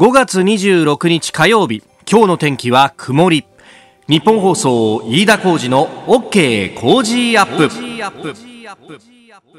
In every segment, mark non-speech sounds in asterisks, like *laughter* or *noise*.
5月26日火曜日。今日の天気は曇り。日本放送飯田浩二の OK 工事アップ。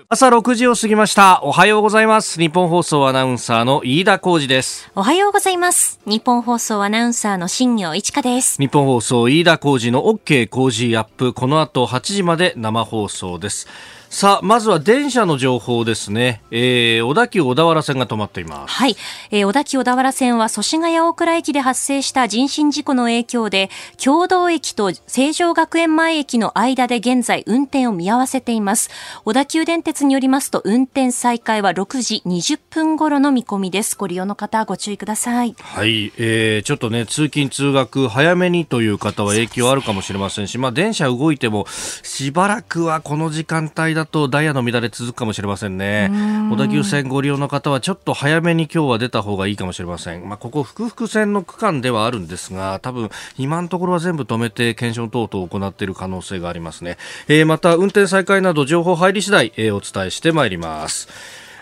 朝6時を過ぎました。おはようございます。日本放送アナウンサーの飯田浩二です。おはようございます。日本放送アナウンサーの新業一華です。日本放送飯田浩二の OK 工事アップ。この後8時まで生放送ですさあ、まずは電車の情報ですね。えー、小田急小田原線が止まっています。はい。えー、小田急小田原線は祖師ヶ谷大倉駅で発生した人身事故の影響で、共同駅と成城学園前駅の間で現在運転を見合わせています。小田急電鉄によりますと、運転再開は6時20分頃の見込みです。ご利用の方、ご注意ください。はい。えー、ちょっとね、通勤通学早めにという方は影響あるかもしれませんし、まあ、電車動いても、しばらくはこの時間帯だだとダイヤの乱れ続くかもしれませんね。小田急線ご利用の方はちょっと早めに今日は出た方がいいかもしれません、まあ、ここ福福線の区間ではあるんですが多分今のところは全部止めて検証等々を行っている可能性がありますね、えー、また運転再開など情報入り次第、えー、お伝えしてまいります。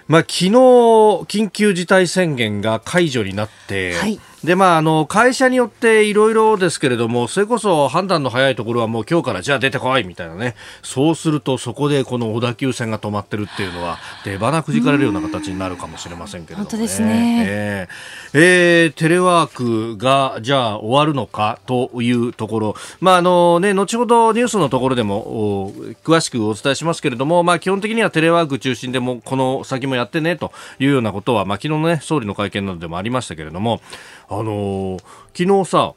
まあ、昨日緊急事態宣言が解除になって、はいで、まあ、あの、会社によっていろいろですけれども、それこそ判断の早いところはもう今日からじゃあ出てこいみたいなね。そうするとそこでこの小田急線が止まってるっていうのは、出花くじかれるような形になるかもしれませんけれども、ね、本当ですね。えー、えー、テレワークがじゃあ終わるのかというところ。まあ、あのね、後ほどニュースのところでも詳しくお伝えしますけれども、まあ、基本的にはテレワーク中心でもこの先もやってねというようなことは、まあ、昨日のね、総理の会見などでもありましたけれども、あのー、昨日さ、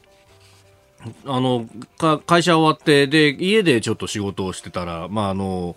あの、会社終わって、で、家でちょっと仕事をしてたら、まあ、あの、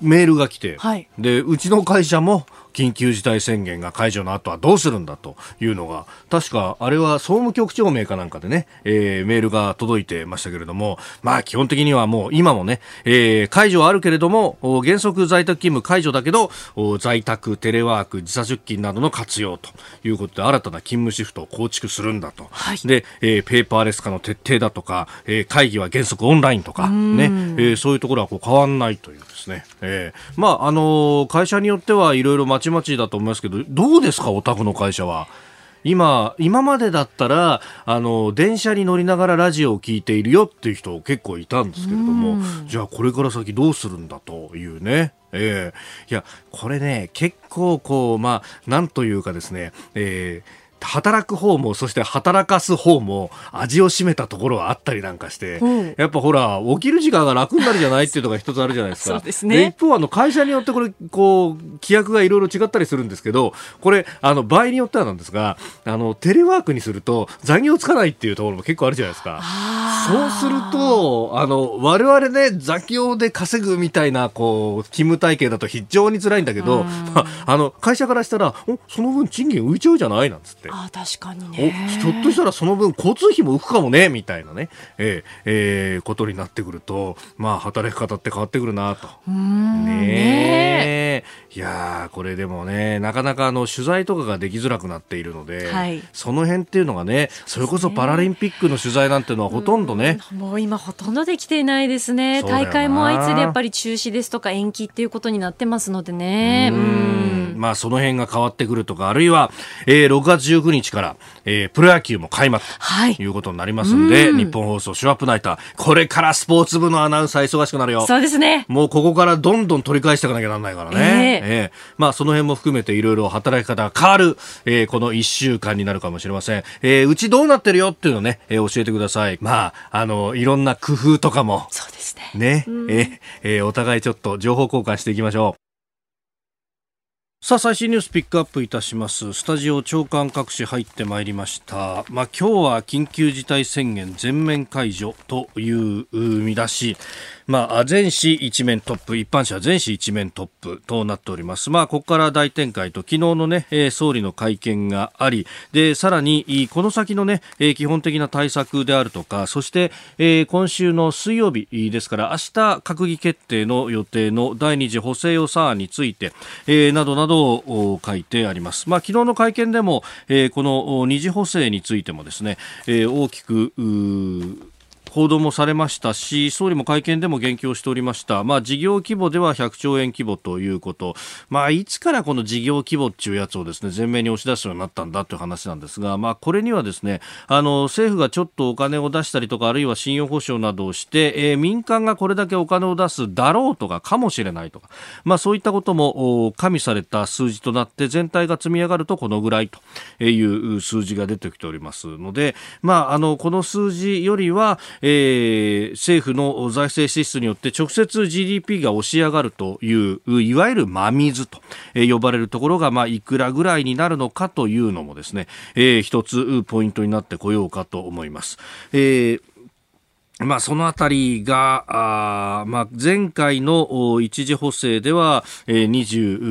メールが来て、はい、で、うちの会社も、緊急事態宣言が解除の後はどうするんだというのが、確かあれは総務局長名かなんかでね、えー、メールが届いてましたけれども、まあ基本的にはもう今もね、えー、解除はあるけれども、原則在宅勤務解除だけど、在宅、テレワーク、時差出勤などの活用ということで新たな勤務シフトを構築するんだと。はい、で、えー、ペーパーレス化の徹底だとか、えー、会議は原則オンラインとか、ね、えー、そういうところはこう変わんないというですね。えー、まあ、あのー、会社によってはいろいろまちまちだと思いますけど、どうですか、お宅の会社は。今、今までだったら、あの、電車に乗りながらラジオを聞いているよっていう人結構いたんですけれども、じゃあこれから先どうするんだというね。ええー、いや、これね、結構こう、まあ、なんというかですね、えー、働く方もそして働かす方も味を占めたところはあったりなんかして、うん、やっぱほら起きる時間が楽になるじゃないっていうのが一つあるじゃないですか。そうですね。一方あの会社によってこれこう規約がいろいろ違ったりするんですけど、これあの場合によってはなんですが、あのテレワークにすると残業つかないっていうところも結構あるじゃないですか。そうするとあの我々ね残業で稼ぐみたいなこう勤務体系だと非常に辛いんだけど、あの会社からしたらおその分賃金浮いちゃうじゃない？なんつって。あ確かにね。ひょっとしたらその分交通費も浮くかもねみたいなね、えーえー、ことになってくるとまあ働き方って変わってくるなと。ねいやこれでもねなかなかあの取材とかができづらくなっているので、はい、その辺っていうのがねそれこそパラリンピックの取材なんていうのはほとんどね。もう今ほとんどできていないですね。大会も相次いでやっぱり中止ですとか延期っていうことになってますのでね。うん。まあその辺が変わってくるとかあるいは、えー、6月19日から、えー、プロ野球も開幕ということになりますんで、はい、日本放送シュワップナイターこれからスポーツ部のアナウンサー忙しくなるよ。そうですね。もうここからどんどん取り返していかなきゃならないからね、えー、えー、まあその辺も含めていろいろ働き方が変わる、えー、この1週間になるかもしれません、えー、うちどうなってるよっていうのをね、えー、教えてください。まああのいろんな工夫とかも。そうですね。ね、ええ。ー、お互いちょっと情報交換していきましょうさあ最新ニュースピックアップいたします。スタジオ長官各紙入ってまいりました。まあ今日は緊急事態宣言全面解除という見出し。まあ、全紙一面トップ、一般紙は全紙一面トップとなっております。まあ、ここから大展開と、昨日のね、総理の会見があり、で、さらに、この先のね、基本的な対策であるとか、そして、今週の水曜日ですから、明日閣議決定の予定の第二次補正予算案について、などなどを書いてあります。まあ、昨日の会見でも、この二次補正についてもですね、大きく、報道もされましたし総理も会見でも言及をしておりました、まあ、事業規模では100兆円規模ということ、まあ、いつからこの事業規模っていうやつをですね前面に押し出すようになったんだという話なんですが、まあ、これにはですねあの政府がちょっとお金を出したりとかあるいは信用保証などをして、えー、民間がこれだけお金を出すだろうとかかもしれないとか、まあ、そういったことも加味された数字となって全体が積み上がるとこのぐらいという数字が出てきておりますので、まあ、あのこの数字よりは、えー、え政府の財政支出によって直接 GDP が押し上がるといういわゆる真水と呼ばれるところが、まあ、いくらぐらいになるのかというのもですね、えー、一つポイントになってこようかと思います。えーまあ、そのあたりが、あまあ、前回の一時補正では、えー、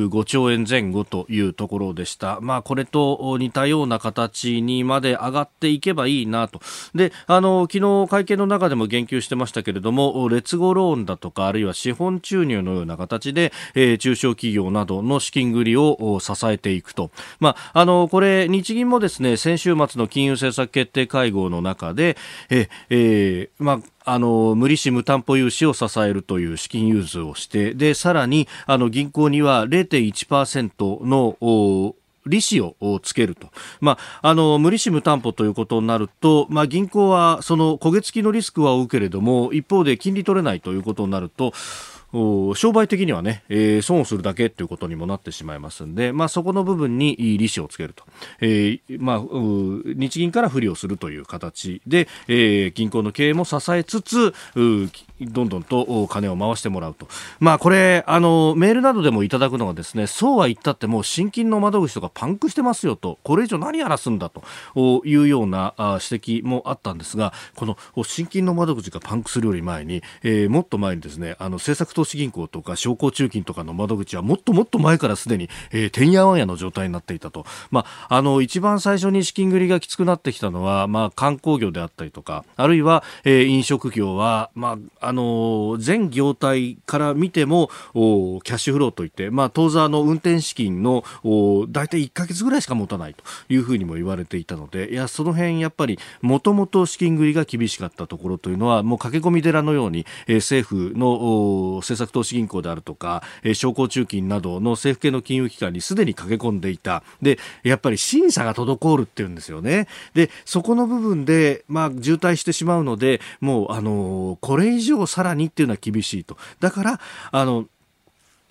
25兆円前後というところでした。まあ、これと似たような形にまで上がっていけばいいなと。で、あの、昨日会見の中でも言及してましたけれども、劣後ローンだとか、あるいは資本注入のような形で、えー、中小企業などの資金繰りを支えていくと。まあ、あの、これ、日銀もですね、先週末の金融政策決定会合の中で、え、えー、まあ、あの無利子無担保融資を支えるという資金融通をしてでさらにあの銀行には0.1%の利子をつけると、まあ、あの無利子無担保ということになると、まあ、銀行はその焦げ付きのリスクは負うけれども一方で金利取れないということになると商売的にはね、えー、損をするだけということにもなってしまいますんで、まあ、そこの部分に利子をつけると、えーまあ、日銀から不利をするという形で、えー、銀行の経営も支えつつどんどんと金を回してもらうと、まあ、これあのメールなどでもいただくのがですねそうは言ったってもう新金の窓口とかパンクしてますよと。これ以上何やらすんだというような指摘もあったんですがこの新金の窓口がパンクするより前に、えー、もっと前にですねあの政策投資銀行とか商工中金とかの窓口はもっともっと前からすでに、えー、てんやわんやの状態になっていたと、まあ、あの一番最初に資金繰りがきつくなってきたのは、まあ、観光業であったりとかあるいは、えー、飲食業は、まあ、あの全業態から見てもおキャッシュフローといって、まあ、当座の運転資金のお大体1か月ぐらいしか持たないというふうにも言われていたのでいやその辺やっぱりもともと資金繰りが厳しかったところというのはもう駆け込み寺のように、えー、政府の政策投資銀行であるとか、えー、商工中金などの政府系の金融機関にすでに駆け込んでいた。で、やっぱり審査が滞るっていうんですよね。で、そこの部分で、まあ、渋滞してしまうので、もう、あのこれ以上さらにっていうのは厳しいと。だから、あの、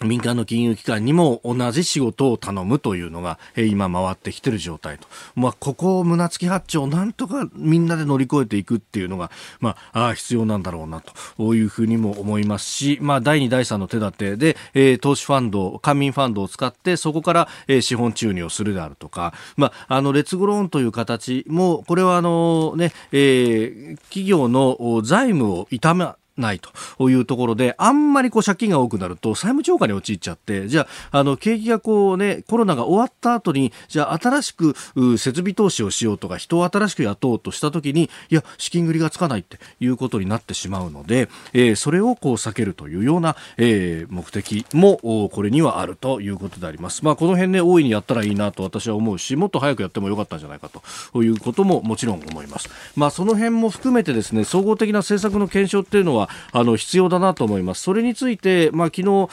民間の金融機関にも同じ仕事を頼むというのが、え今回ってきてる状態と。まあ、ここを胸突き八丁なんとかみんなで乗り越えていくっていうのが、まあ、あ必要なんだろうなというふうにも思いますし、まあ、第2、第3の手立てで、えー、投資ファンド、官民ファンドを使ってそこから、えー、資本注入をするであるとか、まあ、あの、劣後ローンという形も、これはあのね、えー、企業の財務を痛め、ないというところで、あんまりこう借金が多くなると債務超過に陥っちゃって、じゃあ、あの、景気がこうね、コロナが終わった後に、じゃあ新しく設備投資をしようとか、人を新しく雇おうとした時に、いや、資金繰りがつかないっていうことになってしまうので、えー、それをこう避けるというような、えー、目的も、これにはあるということであります。まあ、この辺ね、大いにやったらいいなと私は思うし、もっと早くやってもよかったんじゃないかということももちろん思います。まあ、その辺も含めてですね、総合的な政策の検証っていうのは、あの必要だなと思います。それについて、まあ、昨日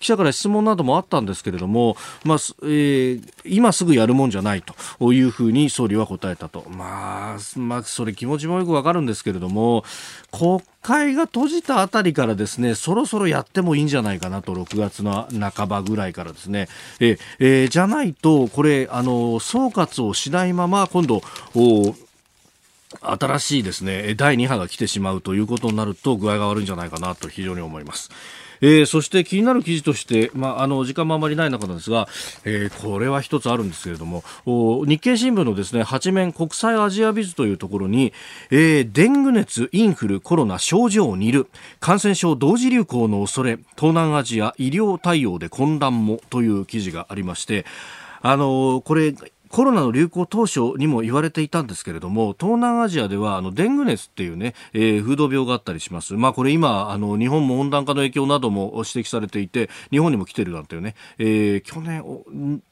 記者から質問などもあったんですけれども、まあえー、今すぐやるもんじゃないというふうに総理は答えたと、まあ、まあ、それ気持ちもよくわかるんですけれども国会が閉じたあたりからですねそろそろやってもいいんじゃないかなと。6月の半ばぐらいからですね。え、えー、じゃないとこれあの総括をしないまま今度新しいですね、第2波が来てしまうということになると具合が悪いんじゃないかなと非常に思います。えー、そして気になる記事として、まあ、あの時間もあまりない中なんですが、えー、これは一つあるんですけれども日経新聞のですね八面国際アジアビズというところに、えー、デング熱、インフル、コロナ症状を似る感染症同時流行の恐れ東南アジア医療対応で混乱もという記事がありましてあのこれコロナの流行当初にも言われていたんですけれども東南アジアではあのデング熱っていうね、えー、風土病があったりします、まあ、これ今あの日本も温暖化の影響なども指摘されていて日本にも来てるなんていうね、えー、去年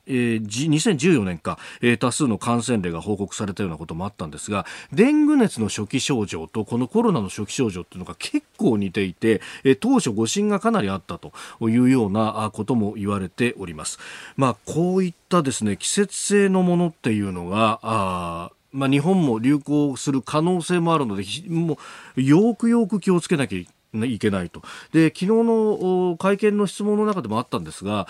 えー、2014年か、えー、多数の感染例が報告されたようなこともあったんですがデング熱の初期症状とこのコロナの初期症状っていうのが結構似ていて、えー、当初誤診がかなりあったというようなことも言われております。まあ、こういったですね季節性のものっていうのがあまあ、日本も流行する可能性もあるのでもうよくよく気をつけなきゃいけないとで昨日の会見の質問の中でもあったんですが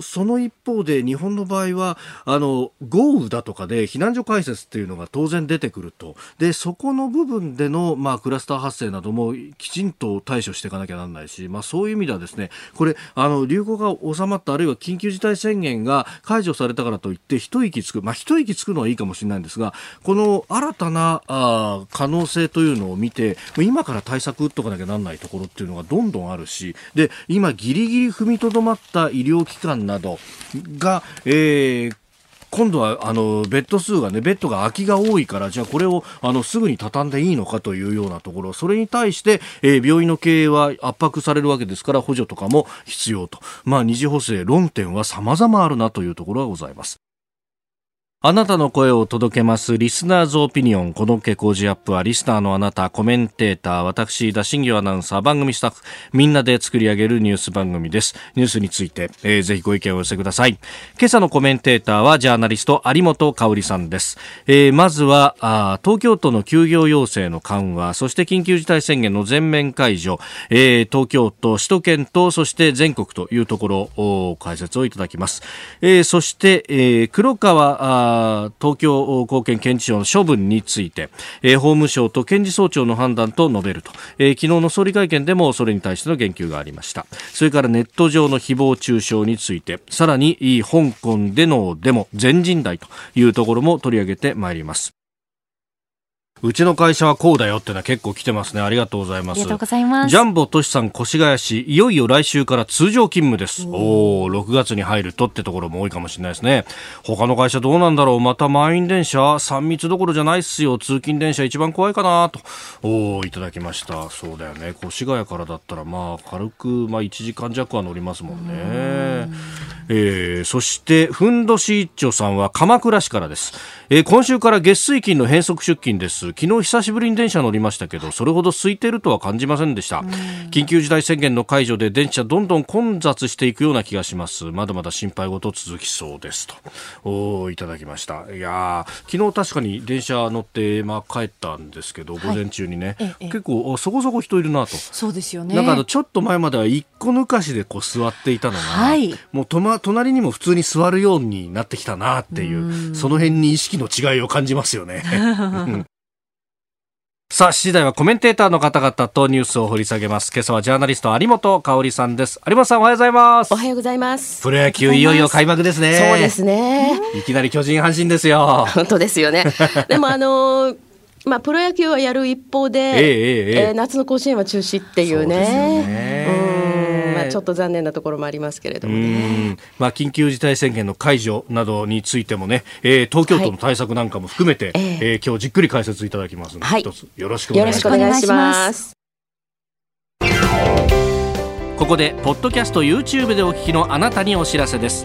その一方で日本の場合はあの豪雨だとかで避難所開設っていうのが当然出てくると。でそこの部分での、まあ、クラスター発生などもきちんと対処していかなきゃならないし、まあ、そういう意味ではですねこれあの流行が収まったあるいは緊急事態宣言が解除されたからといって一息つく、まあ、一息つくのはいいかもしれないんですがこの新たなあ可能性というのを見て今から対策打っとかなきゃならないところっていうのがどんどんあるしで今ギリギリ踏みとどまった医療機関館などが、えー今度はあのベッド数がねベッドが空きが多いからじゃあこれをあのすぐに畳んでいいのかというようなところそれに対して、えー、病院の経営は圧迫されるわけですから補助とかも必要と。まあ二次補正論点は様々あるなというところがございます。あなたの声を届けます。リスナーズオピニオン。このけ工事アップは、リスナーのあなた、コメンテーター、私、田新業アナウンサー、番組スタッフ、みんなで作り上げるニュース番組です。ニュースについて、えー、ぜひご意見を寄せください。今朝のコメンテーターは、ジャーナリスト、有本香里さんです。えー、まずはあ、東京都の休業要請の緩和、そして緊急事態宣言の全面解除、えー、東京都、首都圏と、そして全国というところを解説をいただきます。えー、そして、えー、黒川、東京高検検事長の処分について、えー、法務省と検事総長の判断と述べると、えー、昨日の総理会見でもそれに対しての言及がありました。それからネット上の誹謗中傷についてさらに香港でのデモ全人代というところも取り上げてまいります。うちの会社はこうだよってのは結構来てますね。ありがとうございます。ありがとうございます。ジャンボトシさん越谷市、いよいよ来週から通常勤務です。おお6月に入るとってところも多いかもしれないですね。他の会社どうなんだろうまた満員電車 ?3 密どころじゃないっすよ。通勤電車一番怖いかなと。おおいただきました。そうだよね。越谷からだったらまあ軽く、まあ1時間弱は乗りますもんね。えー、そして、ふんどし一丁さんは鎌倉市からです。えー、今週から月水金の変則出勤です。昨日久しぶりに電車乗りましたけどそれほど空いているとは感じませんでした。緊急事態宣言の解除で電車どんどん混雑していくような気がします。まだまだ心配事続きそうです。とおいただきました。いや昨日確かに電車乗って、まあ、帰ったんですけど、午前中にね、結構そこそこ人いるなと。そうですよね。なんかちょっと前までは一個抜かしでこう座っていたのが、はい、もうと、ま、隣にも普通に座るようになってきたなっていうその辺に意識の違いを感じますよね。*laughs* *laughs* *laughs* さあ、次第はコメンテーターの方々とニュースを掘り下げます。今朝はジャーナリスト有本香里さんです。有本さんおはようございます。おはようございます。プロ野球いよいよ開幕ですね。そうですね。いきなり巨人阪神ですよ。本当ですよね。*laughs* でもあのーまあ、プロ野球はやる一方で、えー、えー、えー、夏の甲子園は中止っていうね。うねまあ、ちょっと残念なところもありますけれどもね。まあ、緊急事態宣言の解除などについてもね、えー、東京都の対策なんかも含めて、はい、え。ー、えー、今日じっくり解説いただきますので、はい、一つよろしくお願いします。ここでポッドキャスト YouTube でお聞きのあなたにお知らせです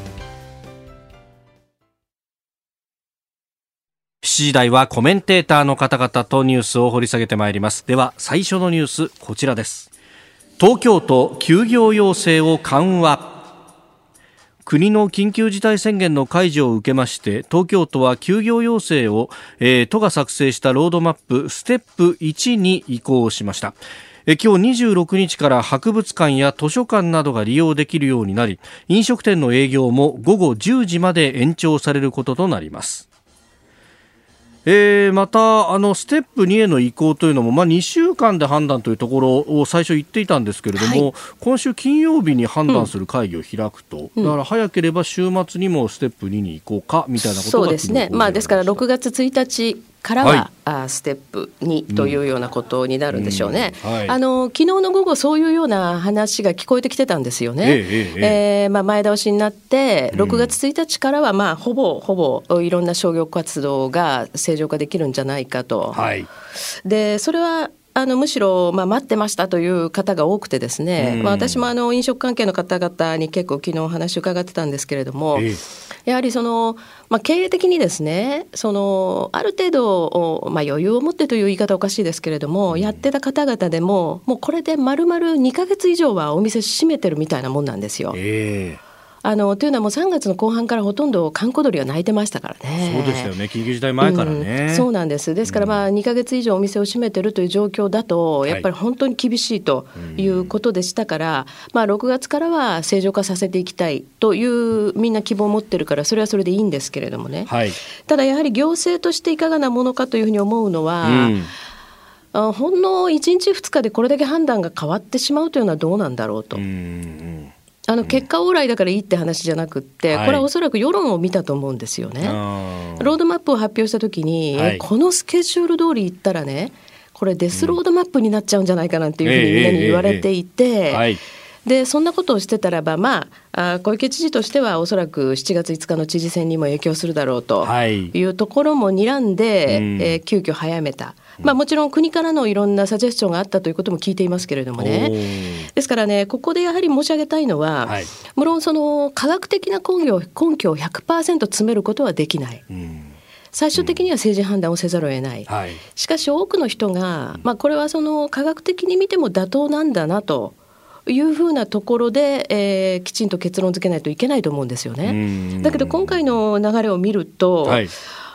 7時台はコメンテーターの方々とニュースを掘り下げてまいります。では最初のニュースこちらです。東京都休業要請を緩和。国の緊急事態宣言の解除を受けまして東京都は休業要請を、えー、都が作成したロードマップステップ1に移行しました。え今日26日から博物館や図書館などが利用できるようになり飲食店の営業も午後10時まで延長されることとなります。えー、またあのステップ2への移行というのも、まあ、2週間で判断というところを最初言っていたんですけれども、はい、今週金曜日に判断する会議を開くと、うん、だから早ければ週末にもステップ2に移行かみたいなことそうですね、まあ、ですから6月1日からは、はい、あステップ2というようなことになるんでしょうね。うんうんはい、あの昨日の午後そういうような話が聞こえてきてたんですよね。えー、えー、まあ、前倒しになって6月1日からはまあほぼほぼいろんな商業活動が正常化できるんじゃないかと。はい、でそれはあのむしろ、まあ、待ってましたという方が多くてですね、まあ、私もあの飲食関係の方々に結構昨日お話伺ってたんですけれども、え。やはりその、まあ、経営的にですねそのある程度、まあ、余裕を持ってという言い方おかしいですけれども、やってた方々でももうこれで丸々2か月以上はお店閉めてるみたいなもんなんですよ。えーあのというのはもう3月の後半からほとんど閑古鳥は鳴いてましたからね。そうですよね。緊急事態前からね、うん、そうなんです。ですからまあ2か月以上お店を閉めてるという状況だとやっぱり本当に厳しいということでしたから、はい、まあ、6月からは正常化させていきたいというみんな希望を持ってるからそれはそれでいいんですけれどもね、はい、ただやはり行政としていかがなものかというふうに思うのは、うん。ほんの1日2日でこれだけ判断が変わってしまうというのはどうなんだろうと。うんあの結果往来だからいいって話じゃなくって、これはおそらく世論を見たと思うんですよね。ロードマップを発表した時に、はい、このスケジュール通り行ったらねこれデスロードマップになっちゃうんじゃないかなっていうふうにみんなに言われていて。でそんなことをしてたらば、まあ、あ小池知事としてはおそらく7月5日の知事選にも影響するだろうとい。うところも睨んで、はい、えー、急遽早めた。まあ、もちろん国からのいろんなサジェスチョンがあったということも聞いていますけれどもね。ですからね、ここでやはり申し上げたいのは、はい、無論その科学的な根拠根拠を100%詰めることはできない。うん。最終的には政治判断をせざるを得ない、うんはい、しかし多くの人が、まあ、これはその科学的に見ても妥当なんだなというふうなところで、えー、きちんと結論付けないといけないと思うんですよね。だけど今回の流れを見ると、はい、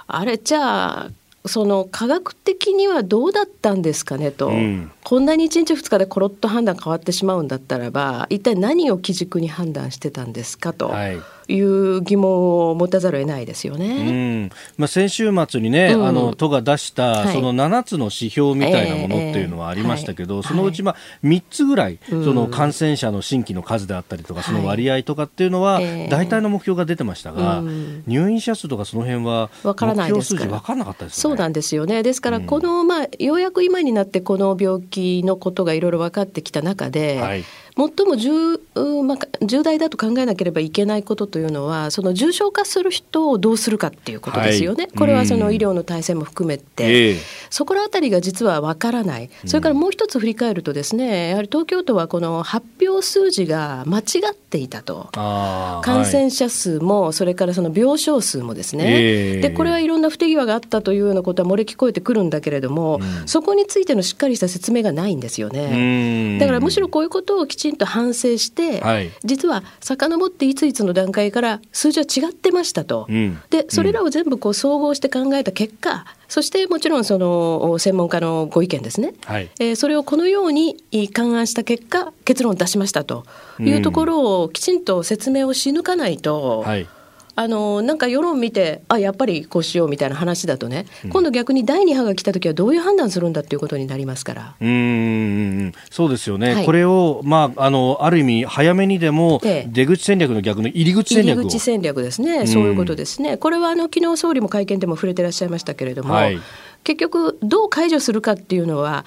あれじゃあその科学的にはどうだったんですかねと、うん、こんなに1日2日でころっと判断変わってしまうんだったらば一体何を基軸に判断してたんですかと。はいいう疑問を持たざるを得ないですよね。うん。まあ、先週末にね、うん、あの都が出したその7つの指標みたいなものっていうのはありましたけど、そのうちまあ3つぐらい、その感染者の新規の数であったりとか、その割合とかっていうのは、大体の目標が出てましたが、入院者数とかその辺は分からないですから。分からなかったです、ね、そうなんですよね。ですからこの、まあようやく今になってこの病気のことがいろいろ分かってきた中で、はい最も重,、まあ、重大だと考えなければいけないことというのはその重症化する人をどうするかっていうことですよね。はい、これはその医療の体制も含めて、えー、そこら辺りが実はわからない。それからもう一つ振り返るとですねやはり東京都はこの発表数字が間違っていたと。感染者数も、それからその病床数もですね、えー、でこれはいろんな不手際があったというようなことは漏れ聞こえてくるんだけれども、うん、そこについてのしっかりした説明がないんですよね。だからむしろこういうことをきちちんと反省して、はい、実は遡っていついつの段階から数字は違ってましたと、うん、でそれらを全部こう総合して考えた結果、そしてもちろんその専門家のご意見ですね、はい、えー、それをこのように勘案した結果結論を出しましたというところをきちんと説明をし抜かないと、はいあのなんか世論見てあやっぱりこうしようみたいな話だとね、うん、今度逆に第2波が来た時はどういう判断するんだっていうことになりますから。うんそうですよね、はい、これを、まあ、あのある意味早めにでも出口戦略の逆の入り口戦略入り口戦略ですね。そういうことですね。これはあの昨日総理も会見でも触れてらっしゃいましたけれども、はい、結局どう解除するかっていうのは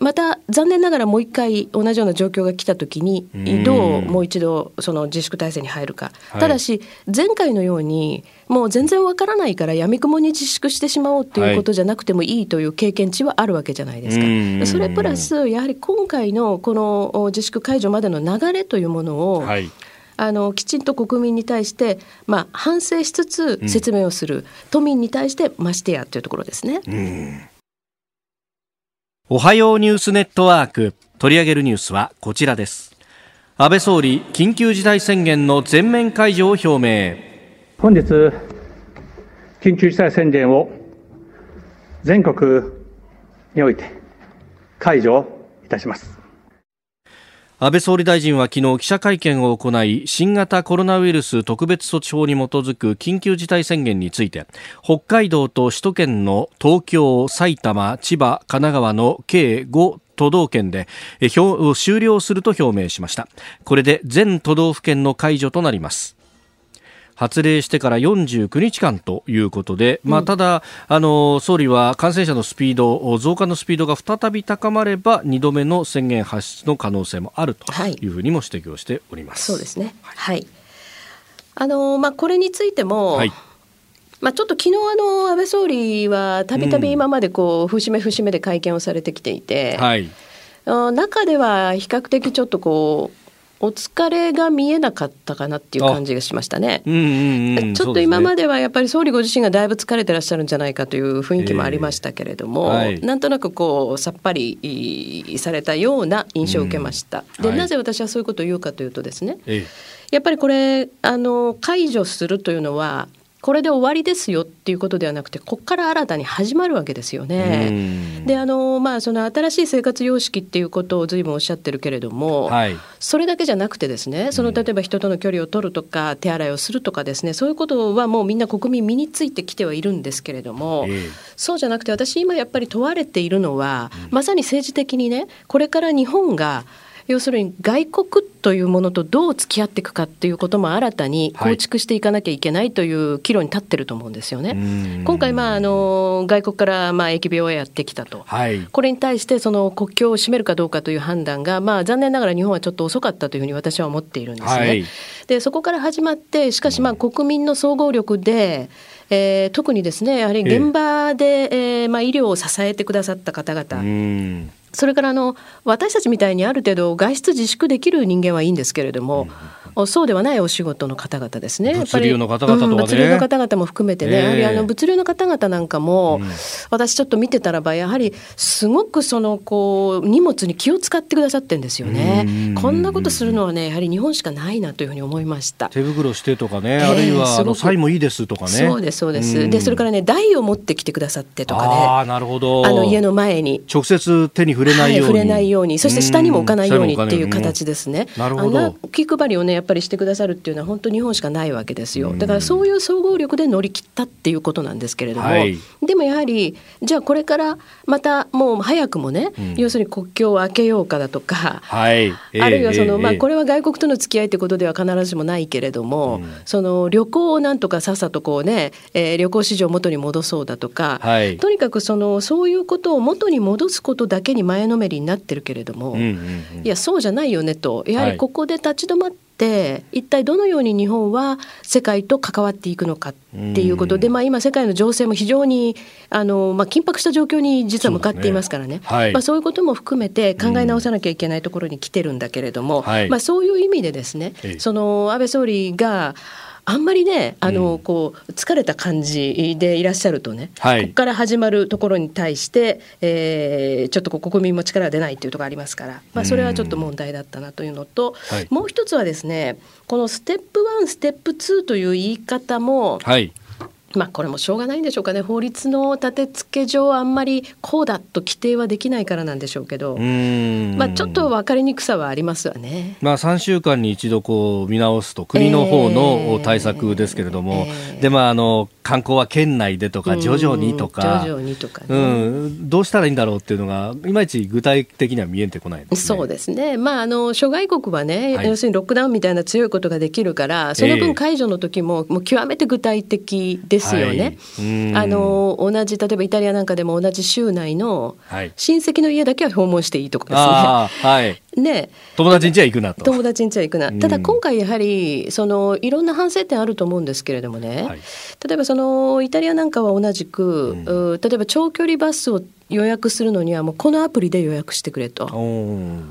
また残念ながらもう一回同じような状況が来た時にどうもう一度その自粛体制に入るか、はい、ただし前回のようにもう全然わからないからやみくもに自粛してしまおうっていうことじゃなくてもいいという経験値はあるわけじゃないですか。それプラスやはり今回のこの自粛解除までの流れというものを、はい。あのきちんと国民に対して、まあ、反省しつつ説明をする、うん、都民に対してましてやというところですね。うんおはようニュースネットワーク。取り上げるニュースはこちらです。安倍総理緊急事態宣言の全面解除を表明。本日緊急事態宣言を全国において解除いたします。安倍総理大臣は昨日記者会見を行い新型コロナウイルス特別措置法に基づく緊急事態宣言について北海道と首都圏の東京、埼玉、千葉、神奈川の計5都道県で終了すると表明しました。これで全都道府県の解除となります。発令してから49日間ということで、まあ、ただ、あの総理は感染者のスピード増加のスピードが再び高まれば2度目の宣言発出の可能性もあるとい。うふうにも指摘をしております。そうですね、はい。あのまあ、これについても、はい。まあ、ちょっと昨日あの安倍総理はたびたび今までこう節目節目で会見をされてきていて、はい、中では比較的ちょっとこうお疲れが見えなかったかなっていう感じがしましたね。うんうんうん、ちょっと今まではやっぱり総理ご自身がだいぶ疲れてらっしゃるんじゃないかという雰囲気もありましたけれども、えーはい、なんとなくこうさっぱりされたような印象を受けました。うん、で、はい、なぜ私はそういうことを言うかというとですね、えー、やっぱりこれあの解除するというのはこれで終わりですよっていうことではなくてここから新たに始まるわけですよね。であのまあその新しい生活様式っていうことを随分おっしゃってるけれども、はい、それだけじゃなくてですねその例えば人との距離を取るとか手洗いをするとかですねそういうことはもうみんな国民身についてきてはいるんですけれども、えー、そうじゃなくて私今やっぱり問われているのは、うん、まさに政治的にねこれから日本が要するに外国というものとどう付き合っていくかっていうことも新たに構築していかなきゃいけないという岐路に立ってると思うんですよね。今回、まあ、あの外国からまあ疫病をやってきたと、はい、これに対してその国境を閉めるかどうかという判断が、まあ、残念ながら日本はちょっと遅かったというふうに私は思っているんですね。はい、でそこから始まってしかしまあ国民の総合力で、えー、特にですねやはり現場で、えー、まあ、医療を支えてくださった方々それからあの私たちみたいにある程度外出自粛できる人間はいいんですけれども、うん、そうではないお仕事の方々ですね。物流の方々ね、うん、物流の方々も含めてね、えー、やはりあの物流の方々なんかも、うん、私ちょっと見てたらばやはりすごくそのこう荷物に気を使ってくださってんですよね。こんなことするのはねやはり日本しかないなというふうに思いました。手袋してとかね、あるいはあのサイもいいですとかね。そうですそうです。でそれからね台を持ってきてくださってとかね。あなるほど。あの家の前に直接手に触れないように、はい、触れないように。そして下にも置かないようにっていう形ですね。なるほど。気配りをねやっぱりしてくださるっていうのは本当日本しかないわけですよ。だからそういう総合力で乗り切ったっていうことなんですけれども、はい、でもやはりじゃあこれからまたもう早くもね、うん、要するに国境を開けようかだとか、はい、あるいはその、まあこれは外国との付き合いってことでは必ずしもないけれども、うん、その旅行をなんとかさっさとこうね、えー、旅行市場を元に戻そうだとか、はい、とにかくそのそういうことを元に戻すことだけに前のめりになってるけれども、うんうんうん、いやそうじゃないよねと。やはりここで立ち止まって、一体どのように日本は世界と関わっていくのかっていうことで、まあ、今世界の情勢も非常にあの、まあ、緊迫した状況に実は向かっていますからね。そう、ねはい、まあ、そういうことも含めて考え直さなきゃいけないところに来てるんだけれども、まあ、そういう意味でですね、その安倍総理があんまりねあの、うん、こう疲れた感じでいらっしゃるとね、はい、ここから始まるところに対して、えー、ちょっと国民も力が出ないっていうところありますから、まあ、それはちょっと問題だったなというのと、はい、もう一つはですねこのステップ1ステップ2という言い方も、はい、まあこれもしょうがないんでしょうかね。法律の立て付け上あんまりこうだと規定はできないからなんでしょうけど。まあちょっと分かりにくさはありますわね。まあ3週間に一度こう見直すと国の方の対策ですけれども、えーえ。ー、でまああの観光は県内でとか徐々にとか。徐々にとか、ね、うん、どうしたらいいんだろうっていうのがいまいち具体的には見えてこない、ね、そうですね。まああの諸外国はね、はい、要するにロックダウンみたいな強いことができるからその分解除の時も、もう極めて具体的でですよね。はい、あの同じ例えばイタリアなんかでも同じ州内の親戚の家だけは訪問していいとかですね。はい、*laughs* ね友達ん家は行くなと。友達ん家は行くな。ただ今回やはりそのいろんな反省点あると思うんですけれどもね。はい、例えばそのイタリアなんかは同じく、うん、例えば長距離バスを予約するのにはもうこのアプリで予約してくれと。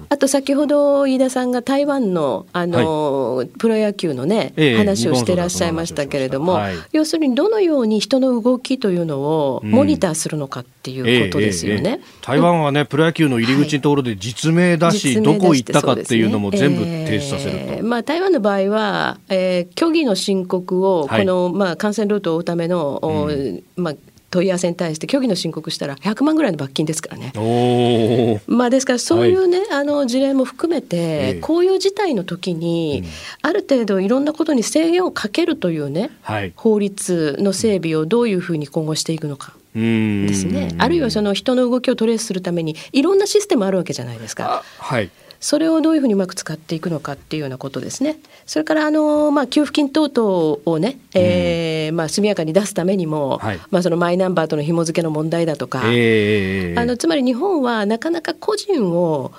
あと先ほど飯田さんが台湾のあの、はい、プロ野球のね、ええ、話をしてらっしゃいましたけれども、はい、要するにどのように人の動きというのをモニターするのかっていうことですよね。え、台湾はねプロ野球の入り口のところで実名だし、はい、どこ行ったかっていうのも全部提出させると。えー、まあ台湾の場合は、えー、虚偽の申告をこの、まあ感染ルートを追うための、うん、まあ問い合わせに対して虚偽の申告したら100万ぐらいの罰金ですからね。まあ、ですからそういうね、はい、あの事例も含めて、えー、こういう事態の時に、うん、ある程度いろんなことに制限をかけるというね、はい、法律の整備をどういうふうに今後していくのか。っですね。あるいはその人の動きをトレースするためにいろんなシステムあるわけじゃないですか。はいそれをどういうふうにうまく使っていくのかっていうようなことですね。それからあの、まあ、給付金等々をね、えーまあ、速やかに出すためにも、はい、まあ、そのマイナンバーとの紐付けの問題だとか、えー、あのつまり日本はなかなか個人を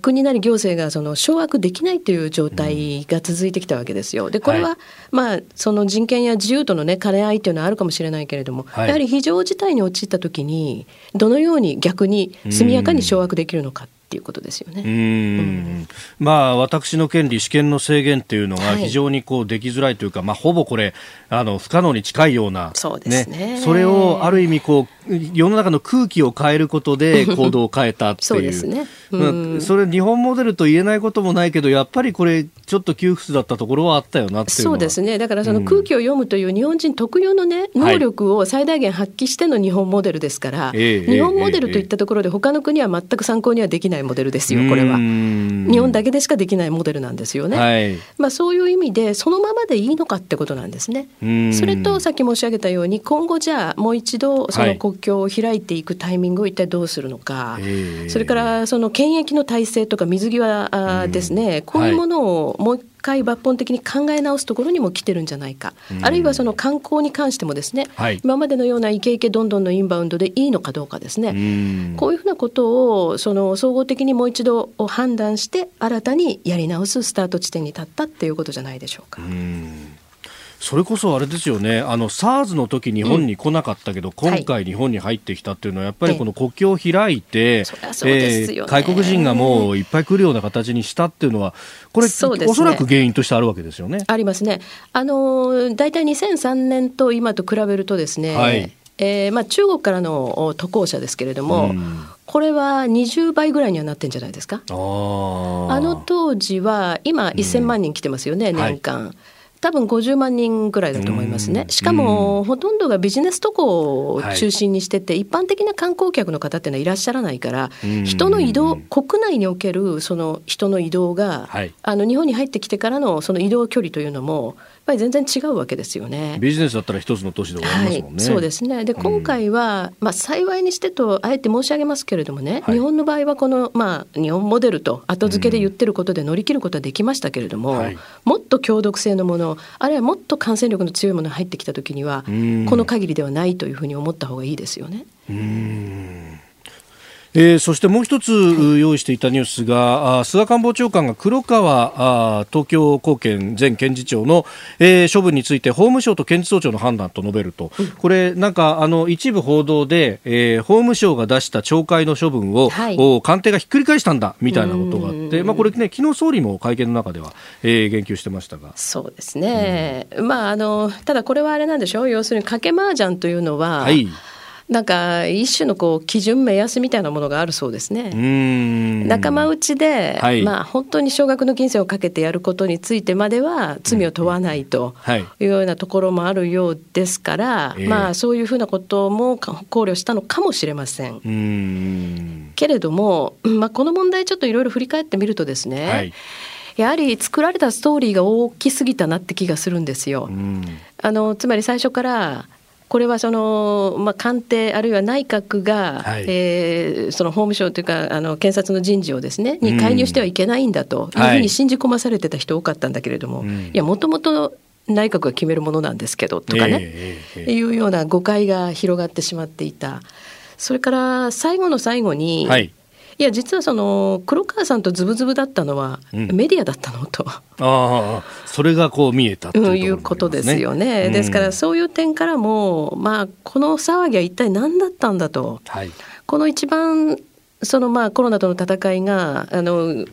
国なり行政がその掌握できないという状態が続いてきたわけですよ。でこれは、まあその人権や自由とのね兼ね合いというのはあるかもしれないけれども、やはり非常事態に陥った時にどのように逆に速やかに掌握できるのか。っていうことですよね。うん、まあ私の権利主権の制限っていうのが非常にこうできづらいというか、はい、まあほぼこれあの不可能に近いようなそうですね、ね、それをある意味こう世の中の空気を変えることで *laughs* 行動を変えたっていう。そうですね、まあ、それ日本モデルと言えないこともないけどやっぱりこれちょっと窮屈だったところはあったよなっていうそうですね。だからその空気を読むという日本人特有のね、能力を最大限発揮しての日本モデルですから、はい、日本モデルといったところで他の国は全く参考にはできないモデルですよこれは。日本だけでしかできないモデルなんですよね、はい、まあ、そういう意味でそのままでいいのかってことなんですね。それとさっき申し上げたように今後じゃあもう一度その国境を開いていくタイミングを一体どうするのか、はい、それからその検疫の体制とか水際ですね、こういうものをもう一回抜本的に考え直すところにも来てるんじゃないか、あるいはその観光に関してもですね、はい、今までのようなイケイケどんどんのインバウンドでいいのかどうかですね、こういうふうなことをその総合的にもう一度判断して新たにやり直すスタート地点に立ったっていうことじゃないでしょうか。うそれこそあれですよね、あの SARS の時日本に来なかったけど、うん、今回、日本に入ってきたっていうのは、やっぱりこの国境を開いて、えー、外国人がもういっぱい来るような形にしたっていうのは、これ、ね、おそらく原因としてあるわけですよね。ありますね。あの大体2003年と今と比べるとですね、はい。えーまあ、中国からの渡航者ですけれども、うん、これは20倍ぐらいにはなってんじゃないですか。あの当時は今1000万人来てますよね、うん、年間。はい多分50万人ぐらいだと思いますね。しかも、ほとんどがビジネス渡航を中心にしてて、はい、一般的な観光客の方っていうのはいらっしゃらないから、人の移動、国内におけるその人の移動が、はい、あの日本に入ってきてからのその移動距離というのも、ぱり全然違うわけですよね。ビジネスだったら一つの都市で終わりますもんね。はい、そうですね。で今回は、まあ幸いにしてとあえて申し上げますけれどもね、はい、日本の場合はこのまあ日本モデルと後付けで言ってることで乗り切ることはできましたけれども、はい、もっと強毒性のもの、あるいはもっと感染力の強いものが入ってきた時には、この限りではないというふうに思った方がいいですよね。うんえー、そしてもう一つ用意していたニュースが、菅官房長官が黒川東京高検前検事長の、えー、処分について法務省と検事総長の判断と述べると、うん、これなんかあの一部報道で、えー、法務省が出した懲戒の処分を、はい、官邸がひっくり返したんだみたいなことがあって、まあ、これね昨日総理も会見の中では、えー、言及してましたが。そうですね、うん、まああのただこれはあれなんでしょう。要するに賭け麻雀というのは、はいなんか一種のこう基準目安みたいなものがあるそうですね。仲間内で、はい、まあ本当に少額の金銭をかけてやることについてまでは罪を問わないというようなところもあるようですから、まあそういうふうなことも考慮したのかもしれません。けれども、まあこの問題ちょっといろいろ振り返ってみるとですね。はいやはり作られたストーリーが大きすぎたなって気がするんですよ。あのつまり最初からこれはその、まあ、官邸あるいは内閣が、はい、えー、その法務省というかあの検察の人事をですねに介入してはいけないんだというふうに信じ込まされてた人多かったんだけれども、はい、いやもともと内閣が決めるものなんですけどとかね、えーえー、いうような誤解が広がってしまっていた。それから最後の最後に、はいいや実はその黒川さんとズブズブだったのはメディアだったのと、うん、ああそれがこう見えたという、ことですよね、うん、ですからそういう点からもまあこの騒ぎは一体何だったんだと、はい、この一番そのまあコロナとの戦いがあの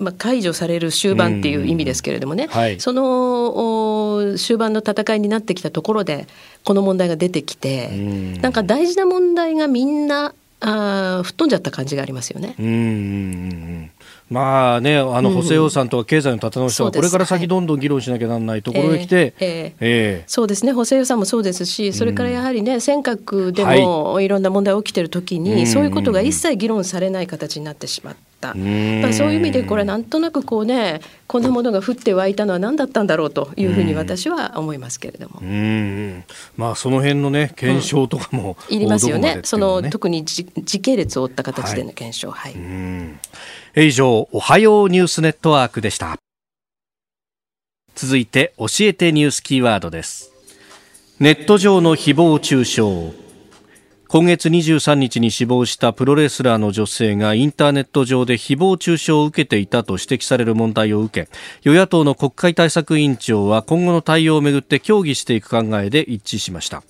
まあ、解除される終盤っていう意味ですけれどもね、はい、その終盤の戦いになってきたところでこの問題が出てきて、ん。なんか大事な問題がみんなあ吹っ飛んじゃった感じがありますよね。うんまあね、あの補正予算とか経済の立て直しはこれから先どんどん議論しなきゃならないところへ来て、えーえそうですね。補正予算もそうですしそれからやはりね、尖閣でもい。ろんな問題が起きてる時に、はい、そういうことが一切議論されない形になってしまった。た、まあ、そういう意味でこれなんとなくこうねこんなものが降って湧いたのは何だったんだろうというふうに私は思いますけれども。うんまあ、その辺のね検証とかも、うん、いりますよね、ね、その特に時系列を追った形での検証。はい、はい、以上おはようニュースネットワークでした。続いて教えてニュースキーワードです。ネット上の誹謗中傷今月23日に死亡したプロレスラーの女性がインターネット上で誹謗中傷を受けていたと指摘される問題を受け与野党の国会対策委員長は今後の対応をめぐって協議していく考えで一致しました。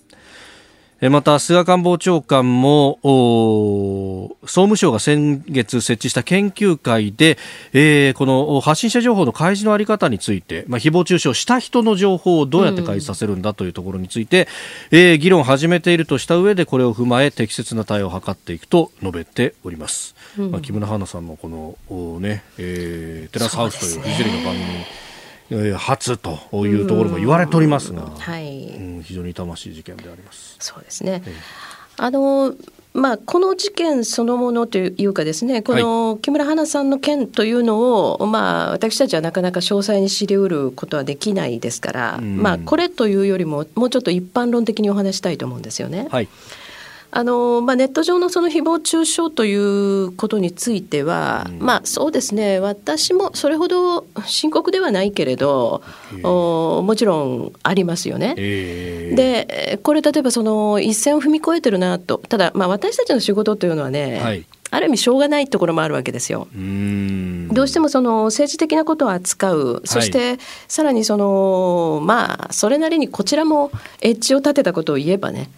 また菅官房長官も総務省が先月設置した研究会で、えー、この発信者情報の開示のあり方について、まあ、誹謗中傷した人の情報をどうやって開示させるんだというところについて、うん、えー、議論を始めているとした上でこれを踏まえ適切な対応を図っていくと述べております。うん、まあ、木村花さんのこの、ねえー、テラスハウスというフジテレビの番組初というところも言われておりますが、はい。うん、非常に痛ましい事件であります。そうですね、あのまあ、この事件そのものというかですねこの木村花さんの件というのを、まあ、私たちはなかなか詳細に知りうることはできないですから、まあ、これというよりももうちょっと一般論的にお話したいと思うんですよね。はいあのまあ、ネット上のその誹謗中傷ということについては、うん、まあ、そうですね、私もそれほど深刻ではないけれど、おもちろんありますよね。で、これ、例えばその一線を踏み越えてるなと、ただ、まあ、私たちの仕事というのはね、はいある意味しょうがないところもあるわけですよ。どうしてもその政治的なことを扱う。そしてさらにそのまあそれなりにこちらもエッジを立てたことを言えばね。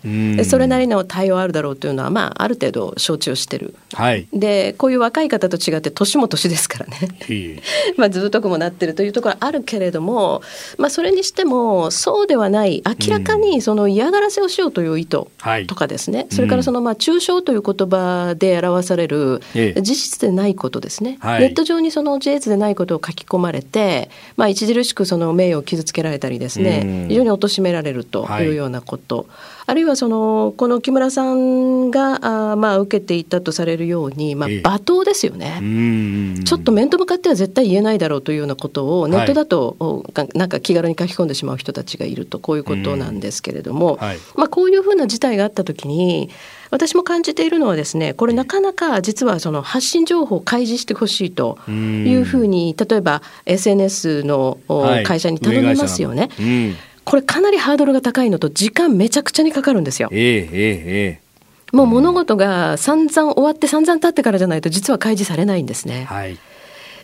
それなりの対応あるだろうというのはまあある程度承知をしてる。はい、でこういう若い方と違って年も年ですからね。*laughs* まあずっとくもなってるというところあるけれども、まあ、それにしてもそうではない明らかにその嫌がらせをしようという意図とかですね、それからそのまあ中傷という言葉で表されれる、事実でないことですね、はい、ネット上にその事実でないことを書き込まれて、まあ、著しくその名誉を傷つけられたりですね、非常に貶められるというようなこと。はいあるいはそのこの木村さんがあまあ受けていたとされるように、まあ、罵倒ですよね、ちょっと面と向かっては絶対言えないだろうというようなことをネットだと、はい、なんか気軽に書き込んでしまう人たちがいるとこういうことなんですけれども、はい、まあ、こういうふうな事態があった時に私も感じているのはですねこれなかなか実はその発信情報を開示してほしいというふうに例えば SNS の会社に頼みますよね。はいこれかなりハードルが高いのと時間めちゃくちゃにかかるんですよ。えー、えー、えー、もう物事が散々終わって散々経ってからじゃないと実は開示されないんですね。はい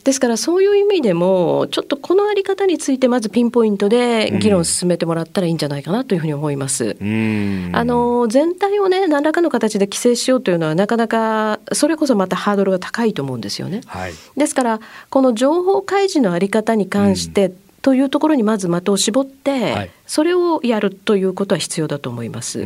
ですからそういう意味でもちょっとこのあり方についてまずピンポイントで議論を進めてもらったらいいんじゃないかなというふうに思います。あの全体をね何らかの形で規制しようというのはなかなかそれこそまたハードルが高いと思うんですよね。はい、ですからこの情報開示のあり方に関して、というところにまず的を絞って、はい、それをやるということは必要だと思います。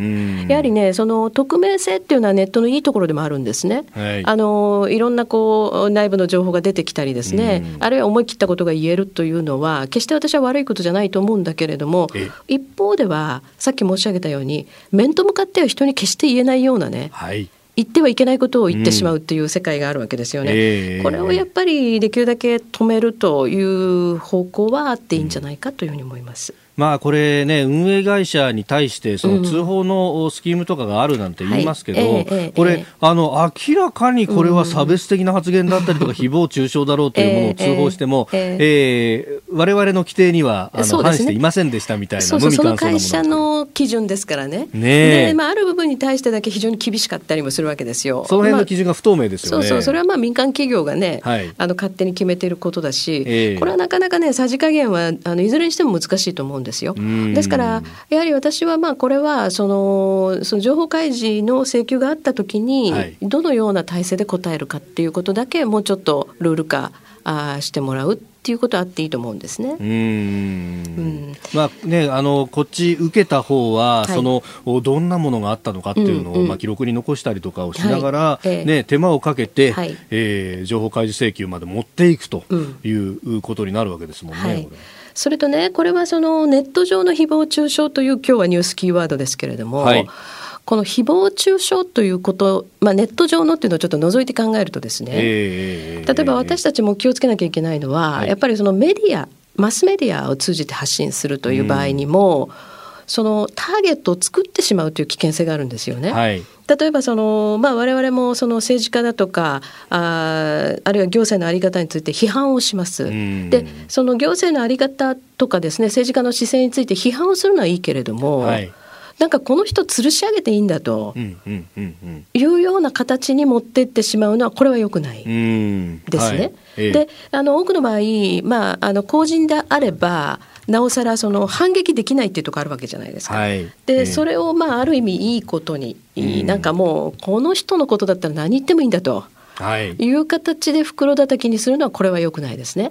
やはりね、その匿名性っていうのはネットのいいところでもあるんですね。はい、あのいろんなこう内部の情報が出てきたりですね、あるいは思い切ったことが言えるというのは決して私は悪いことじゃないと思うんだけれども、一方ではさっき申し上げたように面と向かっては人に決して言えないようなね。はい言ってはいけないことを言ってしまうっていう世界があるわけですよね、うん。えー、これをやっぱりできるだけ止めるという方向はあっていいんじゃないかというふうに思います。まあ、これね、運営会社に対してその通報のスキームとかがあるなんて言いますけど、これ、あの、明らかにこれは差別的な発言だったりとか、誹謗中傷だろうというものを通報しても、えー、われわれの規定にはあの、反していませんでしたみたいな、そうそうその会社の基準ですからね。ねで、まあ、ある部分に対してだけ非常に厳しかったりもするわけですよ。その辺の基準が不透明ですよね。そうそう、それはまあ民間企業がね、はい、あの勝手に決めていることだし、えー、これはなかなかね、さじ加減はあのいずれにしても難しいと思うんですよ。ですから、やはり私はまあこれはそのその情報開示の請求があったときに、どのような体制で答えるかっていうことだけ、もうちょっとルール化あしてもらうっていうことはあっていいと思うんですね。うん。うん。まあねあのこっち受けた方は、はい、そのどんなものがあったのかっていうのを、うんうん、まあ記録に残したりとかをしながら、はい、ね手間をかけて、はい、えー、情報開示請求まで持っていくということになるわけですもんね。はいそれとねこれはそのネット上の誹謗中傷という今日はニュースキーワードですけれども、はい、この誹謗中傷ということ、まあ、ネット上のっていうのをちょっと除いて考えるとですね、えー、例えば私たちも気をつけなきゃいけないのは、はい、やっぱりそのメディアマスメディアを通じて発信するという場合にも、うん、そのターゲットを作ってしまうという危険性があるんですよね。はい。例えばその、まあ、我々もその政治家だとかああるいは行政の在り方について批判をします。でその行政の在り方とかですね政治家の姿勢について批判をするのはいいけれども、はい、なんかこの人吊るし上げていいんだというような形に持っていってしまうのはこれはよくない。ですね。はい。ええ、であの多くの場合、まあ、あの公人であればなおさらその反撃できないっていうところあるわけじゃないですか。はい、で、それをまあある意味いいことに、うん、なんかもうこの人のことだったら何言ってもいいんだと。はい、いう形で袋叩きにするのはこれは良くないですね。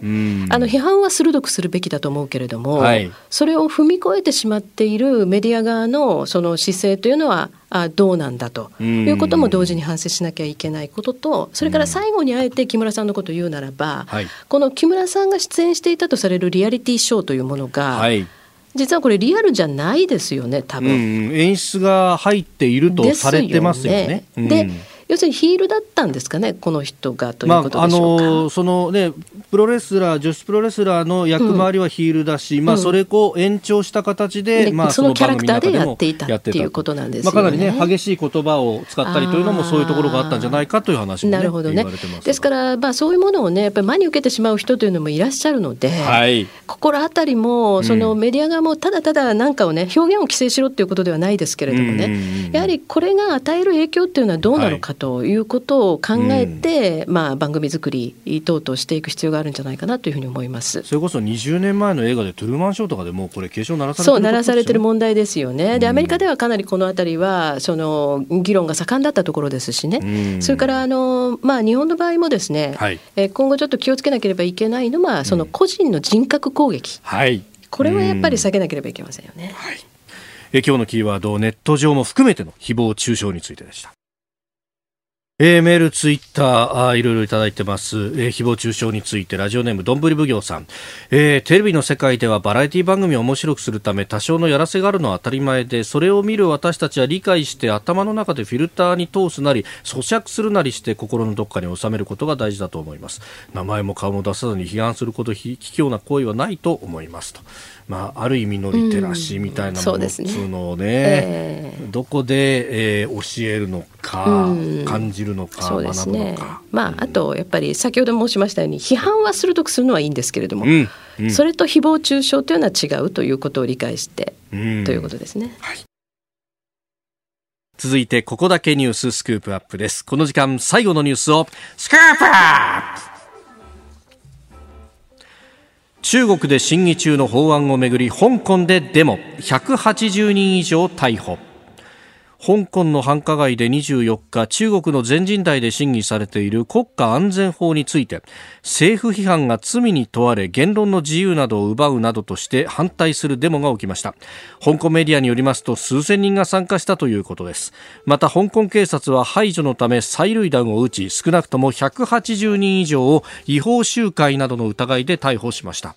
あの批判は鋭くするべきだと思うけれども、はい、それを踏み越えてしまっているメディア側のその姿勢というのはあどうなんだということも同時に反省しなきゃいけないこととそれから最後にあえて木村さんのことを言うならば、はい、この木村さんが出演していたとされるリアリティショーというものが、はい。実はこれリアルじゃないですよね多分、演出が入っているとされてますよね。で、要するにヒールだったんですかね、この人がということでしょうか、まあ、あのそのね、プロレスラー、女子プロレスラーの役回りはヒールだし、うん、まあ、それを延長した形で、うん、まあ、そのキャラクターでやっていたっていうことなんです、ね、まあ、かなりね、激しい言葉を使ったりというのも、そういうところがあったんじゃないかという話も、ね、なるほどね。ですから、まあ、そういうものをね、やっぱり真に受けてしまう人というのもいらっしゃるので、はい、心当たりも、そのメディア側もただただなんかをね、表現を規制しろっていうことではないですけれどもね、やはりこれが与える影響っていうのはどうなのかということを、を考えて、うん、まあ、番組作り等々していく必要があるんじゃないかなというふうに思います。それこそ20年前の映画でトゥルーマンショーとかでもこれ警鐘鳴らされてる、そう鳴らされてる問題ですよね。でアメリカではかなりこの辺りはその議論が盛んだったところですしね、うん、それからあの、まあ、日本の場合もですね、はい、え今後ちょっと気をつけなければいけないのはその個人の人格攻撃、うん、はい、これはやっぱり避けなければいけませんよね。はい。え今日のキーワードネット上も含めての誹謗中傷についてでした。えー、メール、ツイッター、あいろいろいただいてます。えー、誹謗中傷について、ラジオネーム、どんぶり奉行さん。えー、テレビの世界ではバラエティ番組を面白くするため、多少のやらせがあるのは当たり前で、それを見る私たちは理解して頭の中でフィルターに通すなり、咀嚼するなりして心のどこかに収めることが大事だと思います。名前も顔も出さずに批判すること卑怯な行為はないと思いますと。まあ、ある意味のリテラシーみたいなものっていうのをね,、えー、どこで、えー、教えるのか、うん、感じるのか、そうですね、まあ、あとやっぱり先ほど申しましたように批判は鋭くするのはいいんですけれども、うんうん、それと誹謗中傷というのは違うということを理解して、ということですね。はい。続いてここだけニューススクープアップです。この時間最後のニュースをスクープアップ。中国で審議中の法案をめぐり香港でデモ。180人以上逮捕香港の繁華街で24日中国の全人代で審議されている国家安全法について政府批判が罪に問われ言論の自由などを奪うなどとして反対するデモが起きました。香港メディアによりますと数千人が参加したということです。また香港警察は排除のため催涙弾を撃ち少なくとも180人以上を違法集会などの疑いで逮捕しました。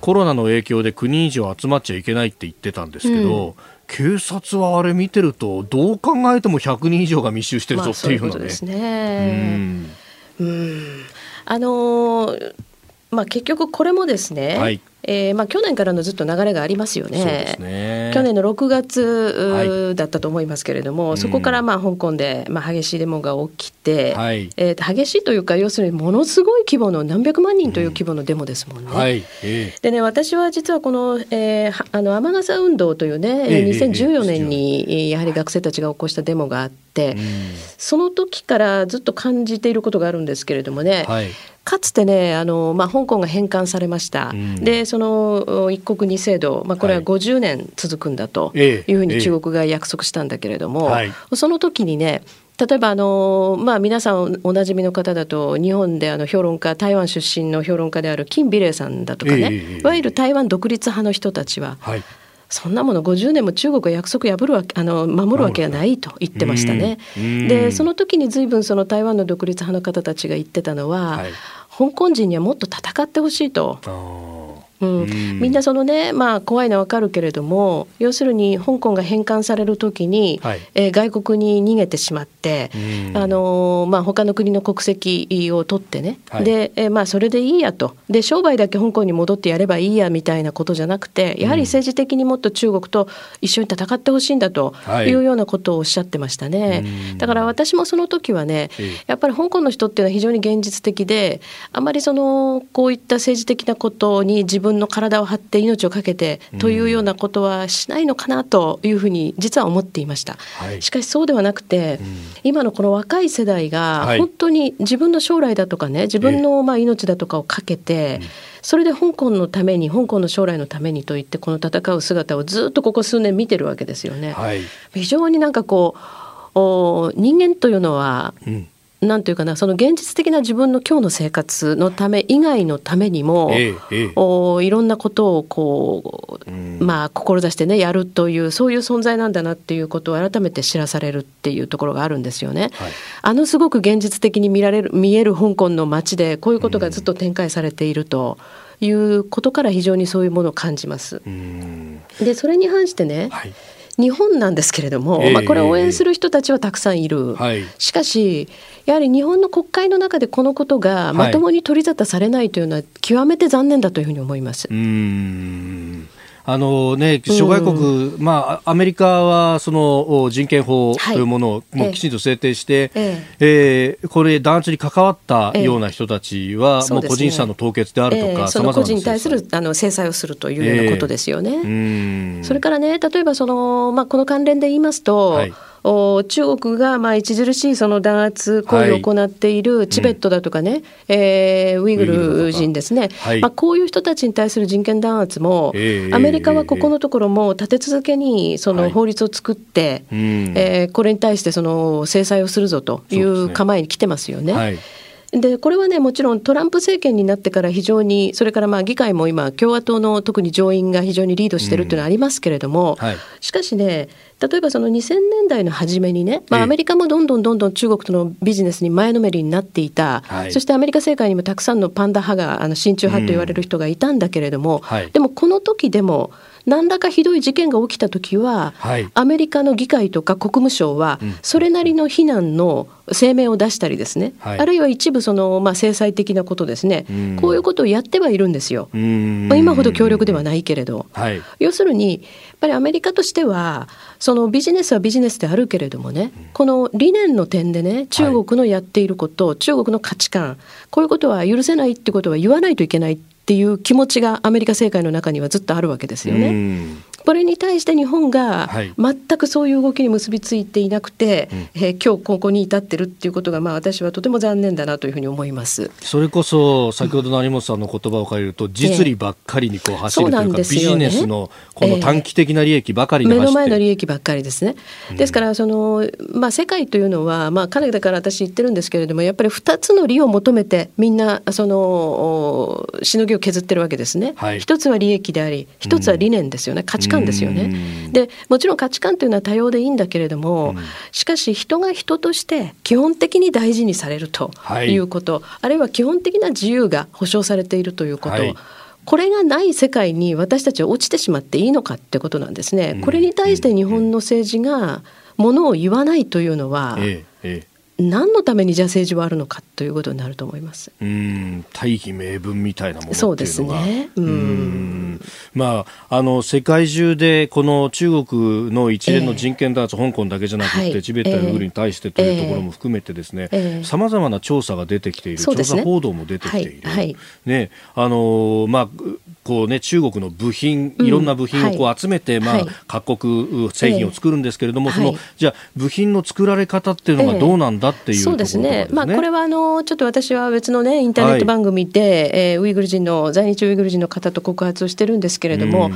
コロナの影響で9人以上集まっちゃいけないって言ってたんですけど、うん、警察はあれ見てるとどう考えても100人以上が密集してるぞっていうのね。まあ、ううですね。うん、うん。あのー、まあ、結局これもですね、はい。えーまあ、去年からのずっと流れがありますよね。ね。去年の6月、だったと思いますけれども、はい、そこからまあ香港でまあ激しいデモが起きて、はい、えー、激しいというか要するにものすごい規模の何百万人という規模のデモですもんね。うんはい。えー、でね私は実はこの,、えー、あの雨傘運動というね、えー、2014年にやはり学生たちが起こしたデモがあって、うん、その時からずっと感じていることがあるんですけれどもね、はいかつてねあの、まあ、香港が返還されました、うん、でその一国二制度、まあ、これは50年続くんだというふうに中国が約束したんだけれども、はい、その時にね例えばあの、まあ、皆さんおなじみの方だと日本であの評論家台湾出身の評論家である金美玲さんだとかね、いわゆる台湾独立派の人たちは、はい。そんなもの50年も中国が約束破るわあの守るわけがないと言ってましたね。でその時に随分その台湾の独立派の方たちが言ってたのは、はい、香港人にはもっと戦ってほしいと。うん、みんなそのね、まあ、怖いのはわかるけれども要するに香港が返還される時に、はい、えー、外国に逃げてしまって、あのー、まあ、他の国の国籍を取ってね、はい、でえー、まあ、それでいいやと。で商売だけ香港に戻ってやればいいやみたいなことじゃなくてやはり政治的にもっと中国と一緒に戦ってほしいんだとい。うようなことをおっしゃってましたね。はい、だから私もその時はねやっぱり香港の人っていうのは非常に現実的であまりそのこういった政治的なことに自分分の体を張って命を懸けてというようなことはしないのかなというふうに実は思っていました、はい、しかしそうではなくて、うん、今のこの若い世代が本当に自分の将来だとかね自分のまあ命だとかをかけて、それで香港のために香港の将来のためにといってこの戦う姿をずっとここ数年見てるわけですよね。はい、非常になんかこうお人間というのは、うんなんていうかなその現実的な自分の今日の生活のため以外のためにも、ええ、おいろんなことをこう、まあ志してねやるというそういう存在なんだなっていうことを改めて知らされるっていうところがあるんですよね。はい、あのすごく現実的に見られる見える香港の街でこういうことがずっと展開されていると。いうことから非常にそういうものを感じます。でそれに反してね、はい日本なんですけれども、えー、まあ、これを応援する人たちはたくさんいる、はい、しかしやはり日本の国会の中でこのことがまともに取り沙汰されないというのは極めて残念だというふうに思います。うんあのね、諸外国、うん、まあ、アメリカはその人権法というものをもうきちんと制定して、ええ。えー、これ、弾圧に関わったような人たちは、えもう個人差の凍結であるとか、えー、その個人に対するあの制裁をするというようなことですよね。それからね、例えばその、まあ、この関連で言いますと、はい中国がまあ著しいその弾圧行為を行っているチベットだとかね、はい、えー、ウイグル人ですね、はい、まあ、こういう人たちに対する人権弾圧も、えー、アメリカはここのところも立て続けにその法律を作って、はい、えー、これに対してその制裁をするぞという構えに来てますよね。でこれはねもちろんトランプ政権になってから非常にそれからまあ議会も今共和党の特に上院が非常にリードしてるっていうのはありますけれども、うんはい、しかしね例えばその2000年代の初めにね、まあ、アメリカもどんどんどんどん中国とのビジネスに前のめりになっていた、はい、そしてアメリカ政界にもたくさんのパンダ派があの親中派と言われる人がいたんだけれども、うん。はい、でもこの時でも何らかひどい事件が起きた時は、はい、アメリカの議会とか国務省はそれなりの非難の声明を出したりですね、はい、あるいは一部その、まあ、制裁的なことですね、こういうことをやってはいるんですよ。まあ、今ほど強力ではないけれど、はい、要するにぱりアメリカとしてはそのビジネスはビジネスであるけれどもね、この理念の点でね中国のやっていること、中国の価値観こういうことは許せないってことは言わないといけないっていう気持ちがアメリカ政界の中にはずっとあるわけですよね。これに対して日本が全くそういう動きに結びついていなくて、はい、えー、今日ここに至ってるっていうことが、まあ、私はとても残念だなというふうに思います。それこそ先ほどの有本さんの言葉を借りると、実利ばっかりにこう走るというか、えー、ビジネスのこの短期的な利益ばかり、えー、目の前の利益ばっかりですね。ですからその、まあ、世界というのは、まあ、かなりだから私言ってるんですけれどもやっぱり2つの利を求めてみんなそのしのぎを削ってるわけですね。はい、一つは利益であり一つは理念ですよね、価値観ですよね。でもちろん価値観というのは多様でいいんだけれども、しかし人が人として基本的に大事にされるとい。うこと、はい、あるいは基本的な自由が保障されているということ、はい。これがない世界に私たちは落ちてしまっていいのかってことなんですね。これに対して日本の政治がものを言わないというのは、えええ何のためにじゃあ政治はあるのかということになると思います。うん大義名分みたいなものそうですね。うん。まああの世界中でこの中国の一連の人権弾圧、えー、香港だけじゃなくて、はい、チベットやウイグルに対してというところも含めてですね、さまざまな調査が出てきている、調査報道も出てきている。はい、はい、ね。あのまあこうね中国の部品いろんな部品をこう集めて、うん、まあ、各国製品を作るんですけれども、そのじゃあ部品の作られ方っていうのがどうなんだっていう、ね、そうですね。まあこれはあのちょっと私は別のねインターネット番組で、はい、えー、ウイグル人の在日ウイグル人の方と告発をしてるんですけれども。うん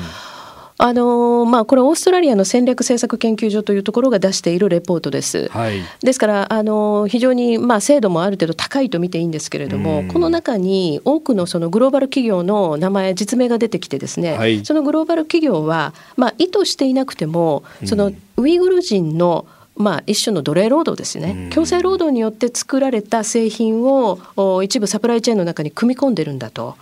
あのまあ、これオーストラリアの戦略政策研究所というところが出しているレポートです。はい、ですからあの非常に、まあ、精度もある程度高いと見ていいんですけれども、この中に多くのそのグローバル企業の名前実名が出てきてですね、はい、そのグローバル企業は、まあ、意図していなくてもそのウイグル人のまあ、一種の奴隷労働ですね。強制労働によって作られた製品を一部サプライチェーンの中に組み込んでるんだと。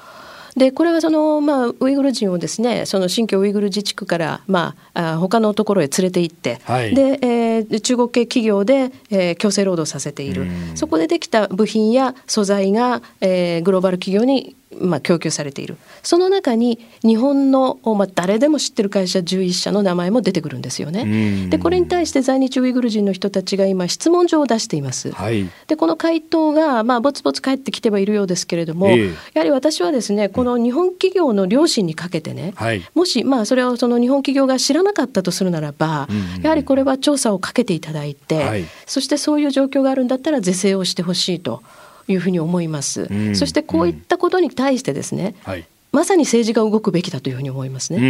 でこれはその、まあ、ウイグル人をですねその新疆ウイグル自治区から、まあ、あ他のところへ連れて行って、はい、でえー、中国系企業で、えー、強制労働させている。そこでできた部品や素材が、えー、グローバル企業にまあ、供給されている。その中に日本の、まあ、誰でも知ってる会社11社の名前も出てくるんですよね。でこれに対して在日ウイグル人の人たちが今質問状を出しています。はい、でこの回答が、まあ、ぼつぼつ返ってきてはいるようですけれども、えー、やはり私はですねこの日本企業の良心にかけてね、はい、もし、まあ、それをその日本企業が知らなかったとするならば、やはりこれは調査をかけていただいて、はい、そしてそういう状況があるんだったら是正をしてほしいと。いうふうに思います。そしてこういったことに対してですね、はいまさに政治が動くべきだというふうに思いますね。う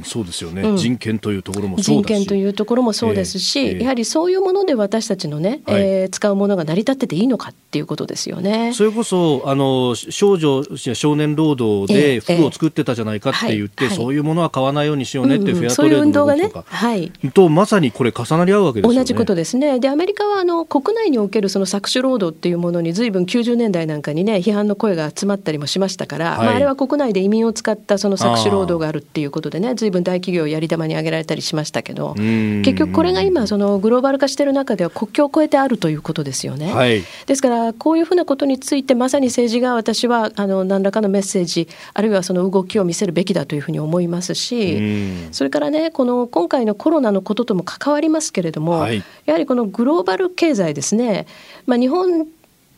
ん。そうですよね、うん、人権というところも人権というところもそうですし、えーえ。ー、やはりそういうもので私たちのね、はい、えー、使うものが成り立ってていいのかっていうことですよね。それこそあの少女や少年労働で服を作ってたじゃないかって言って、えーはい、そういうものは買わないようにしようねっていうフェアトレードの動きとか、はい、とまさにこれ重なり合うわけですよね。同じことですね。でアメリカはあの国内におけるその搾取労働っていうものにずいぶん90年代なんかにね批判の声が集まったりもしましたから、はい、まあ、あれは国内で移民を使ったその搾取労働があるっていうことでねずいぶん大企業やり玉に挙げられたりしましたけど結局これが今そのグローバル化している中では国境を越えてあるということですよね。はい、ですからこういうふうなことについてまさに政治が私はあの何らかのメッセージあるいはその動きを見せるべきだというふうに思いますしそれからねこの今回のコロナのこととも関わりますけれども、はい、やはりこのグローバル経済ですね、まあ、日本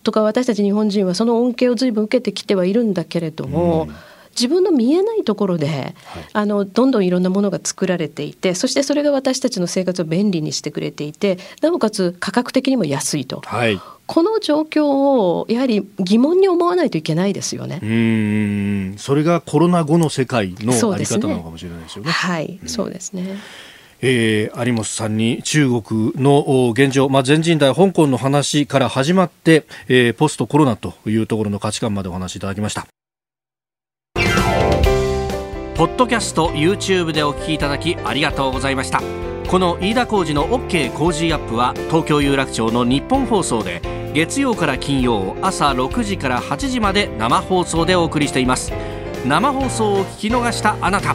とか私たち日本人はその恩恵を随分受けてきてはいるんだけれども、自分の見えないところで、はい、あのどんどんいろんなものが作られていてそしてそれが私たちの生活を便利にしてくれていてなおかつ価格的にも安いと。はいこの状況をやはり疑問に思わないといけないですよね。うんそれがコロナ後の世界のあり方なのかもしれないですよね。ねはい、うん、そうですね。えー、有本さんに中国の現状、まあ、全人代、香港の話から始まって、えー、ポストコロナというところの価値観までお話いただきました。ポッドキャスト YouTube でお聞きいただきありがとうございました。この飯田浩司の OK Cozy up は東京有楽町のニッポン放送で月曜から金曜朝6時から8時まで生放送でお送りしています。生放送を聞き逃したあなた。